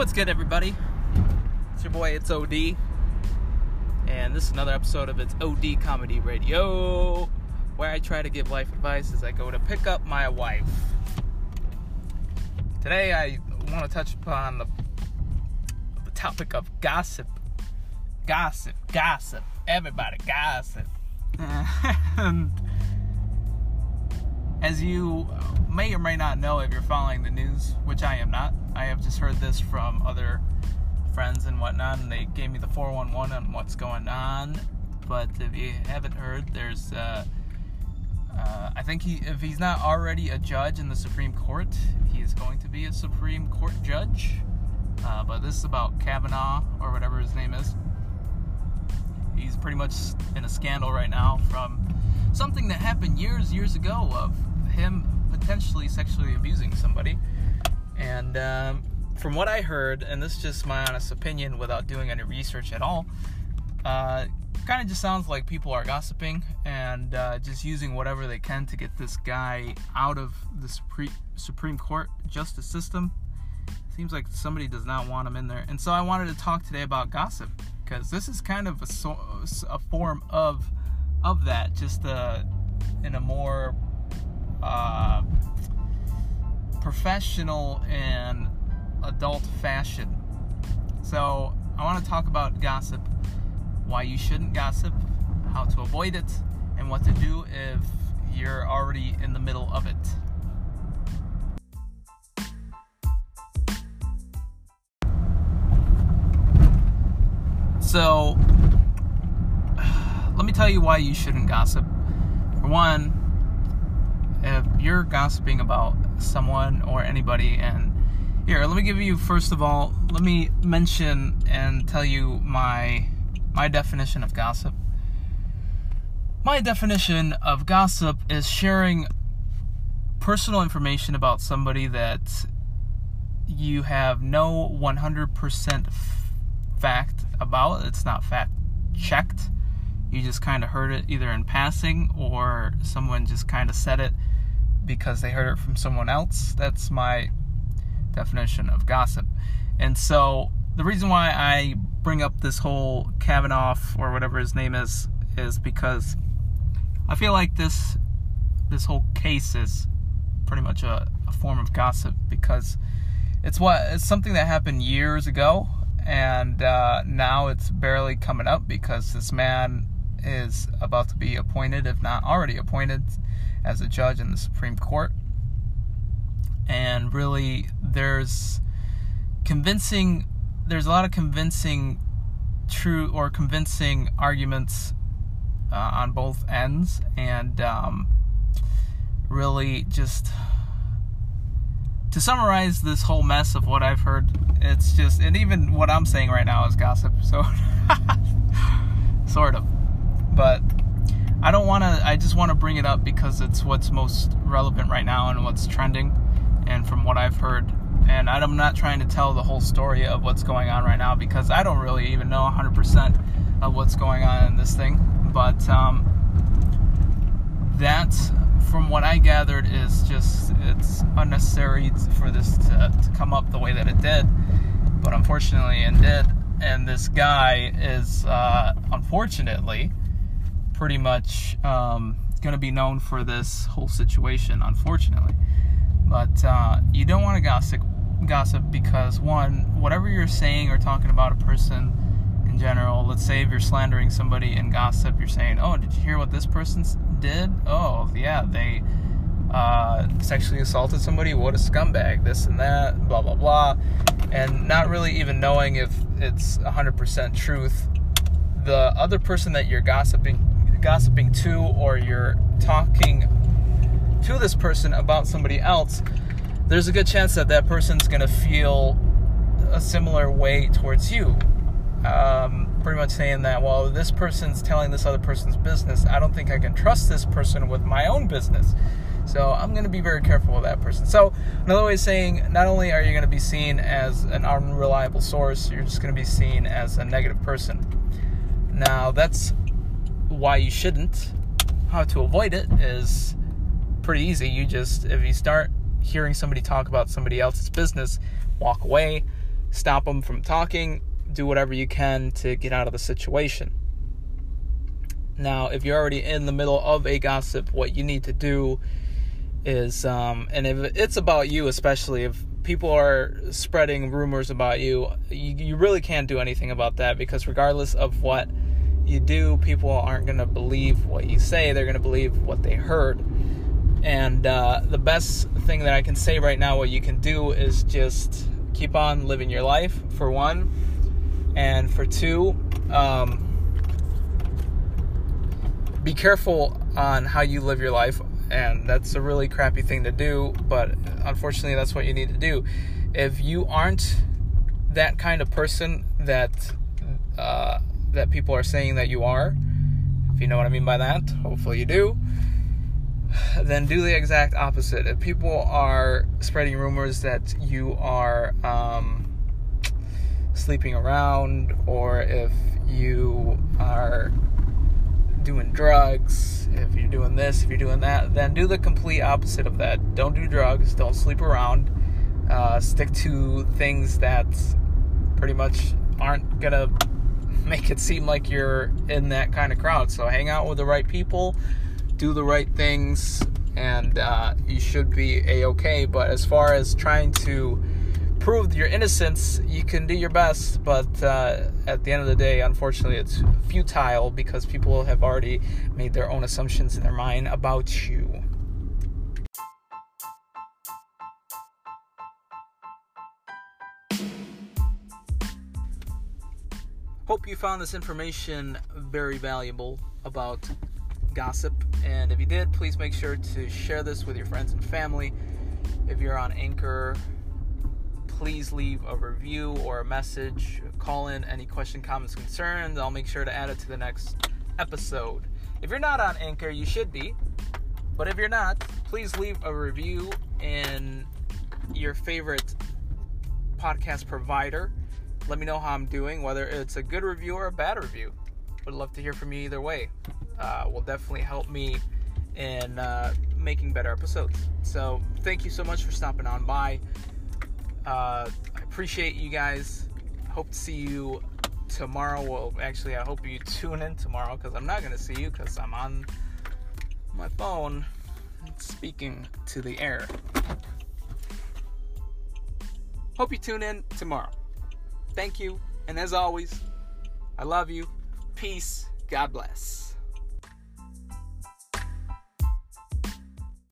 What's good, everybody? It's your boy, it's OD. And this is another episode of It's OD Comedy Radio, where I try to give life advice as I go to pick up my wife. Today, I want to touch upon the, the topic of gossip. Gossip, gossip. Everybody gossip. And as you may or may not know if you're following the news, which I am not, I have just heard this from other friends and whatnot, and they gave me the 411 on what's going on. But if you haven't heard, there's, uh, uh, I think he, if he's not already a judge in the Supreme Court, he is going to be a Supreme Court judge. Uh, but this is about Kavanaugh, or whatever his name is. He's pretty much in a scandal right now from something that happened years, years ago of him potentially sexually abusing somebody. And um, from what I heard, and this is just my honest opinion without doing any research at all, uh, kind of just sounds like people are gossiping and uh, just using whatever they can to get this guy out of the Supreme, Supreme Court justice system. Seems like somebody does not want him in there. And so I wanted to talk today about gossip because this is kind of a, so, a form of of that, just uh, in a more uh, professional and adult fashion. So, I want to talk about gossip, why you shouldn't gossip, how to avoid it, and what to do if you're already in the middle of it. So, let me tell you why you shouldn't gossip. For one, if you're gossiping about someone or anybody, and here, let me give you first of all, let me mention and tell you my my definition of gossip. My definition of gossip is sharing personal information about somebody that you have no 100% fact about. It's not fact checked you just kind of heard it either in passing or someone just kind of said it because they heard it from someone else. That's my definition of gossip. And so the reason why I bring up this whole Kavanaugh or whatever his name is is because I feel like this this whole case is pretty much a, a form of gossip because it's what it's something that happened years ago and uh, now it's barely coming up because this man is about to be appointed, if not already appointed, as a judge in the Supreme Court. And really, there's convincing, there's a lot of convincing true or convincing arguments uh, on both ends, and um, really just to summarize this whole mess of what I've heard, it's just, and even what I'm saying right now is gossip, so sort of but I don't want to. I just want to bring it up because it's what's most relevant right now and what's trending, and from what I've heard. And I'm not trying to tell the whole story of what's going on right now because I don't really even know 100% of what's going on in this thing. But um, that, from what I gathered, is just it's unnecessary for this to, to come up the way that it did. But unfortunately, it did. And this guy is, uh, unfortunately, pretty much um, going to be known for this whole situation, unfortunately. But uh, you don't want to gossip, gossip because one, whatever you're saying or talking about a person in general, let's say if you're slandering somebody in gossip, you're saying, "Oh, did you hear what this person did? Oh, yeah, they." Uh, sexually assaulted somebody, what a scumbag, this and that, blah, blah, blah. And not really even knowing if it's 100% truth. The other person that you're gossiping gossiping to or you're talking to this person about somebody else, there's a good chance that that person's going to feel a similar way towards you. Um, pretty much saying that, well, this person's telling this other person's business. I don't think I can trust this person with my own business. So I'm going to be very careful with that person. So another way of saying, not only are you going to be seen as an unreliable source, you're just going to be seen as a negative person. Now that's why you shouldn't. How to avoid it is pretty easy. You just, if you start hearing somebody talk about somebody else's business, walk away. stop them from talking, do whatever you can to get out of the situation. Now, if you're already in the middle of a gossip, what you need to do is, um, and if it's about you, especially if people are spreading rumors about you, you, you really can't do anything about that because regardless of what you do, people aren't going to believe what you say. They're going to believe what they heard. And uh, the best thing that I can say right now, what you can do is just keep on living your life, for one. And for two, um, be careful on how you live your life and that's a really crappy thing to do but unfortunately that's what you need to do if you aren't that kind of person that uh, that people are saying that you are if you know what i mean by that hopefully you do then do the exact opposite if people are spreading rumors that you are um, sleeping around or if you are doing drugs, if you're doing this, if you're doing that, then do the complete opposite of that. Don't do drugs, don't sleep around. Uh, stick to things that pretty much aren't gonna make it seem like you're in that kind of crowd. So hang out with the right people, do the right things, and uh, you should be a okay. But as far as trying to prove your innocence, you can do your best, but uh, at the end of the day, unfortunately, it's futile because people have already made their own assumptions in their mind about you. Hope you found this information very valuable about gossip. And if you did, please make sure to share this with your friends and family. If you're on Anchor, please leave a review or a message. Call in any question, comments, concerns. I'll make sure to add it to the next episode. If you're not on Anchor, you should be. But if you're not, please leave a review in your favorite podcast provider. Let me know how I'm doing, whether it's a good review or a bad review. Would love to hear from you either way. Uh, will definitely help me in uh, making better episodes. So, thank you so much for stopping on by. Uh, I appreciate you guys. Hope to see you tomorrow. Well, actually, I hope you tune in tomorrow because I'm not going to see you because I'm on my phone speaking to the air. Hope you tune in tomorrow. Thank you. And as always, I love you. Peace. God bless.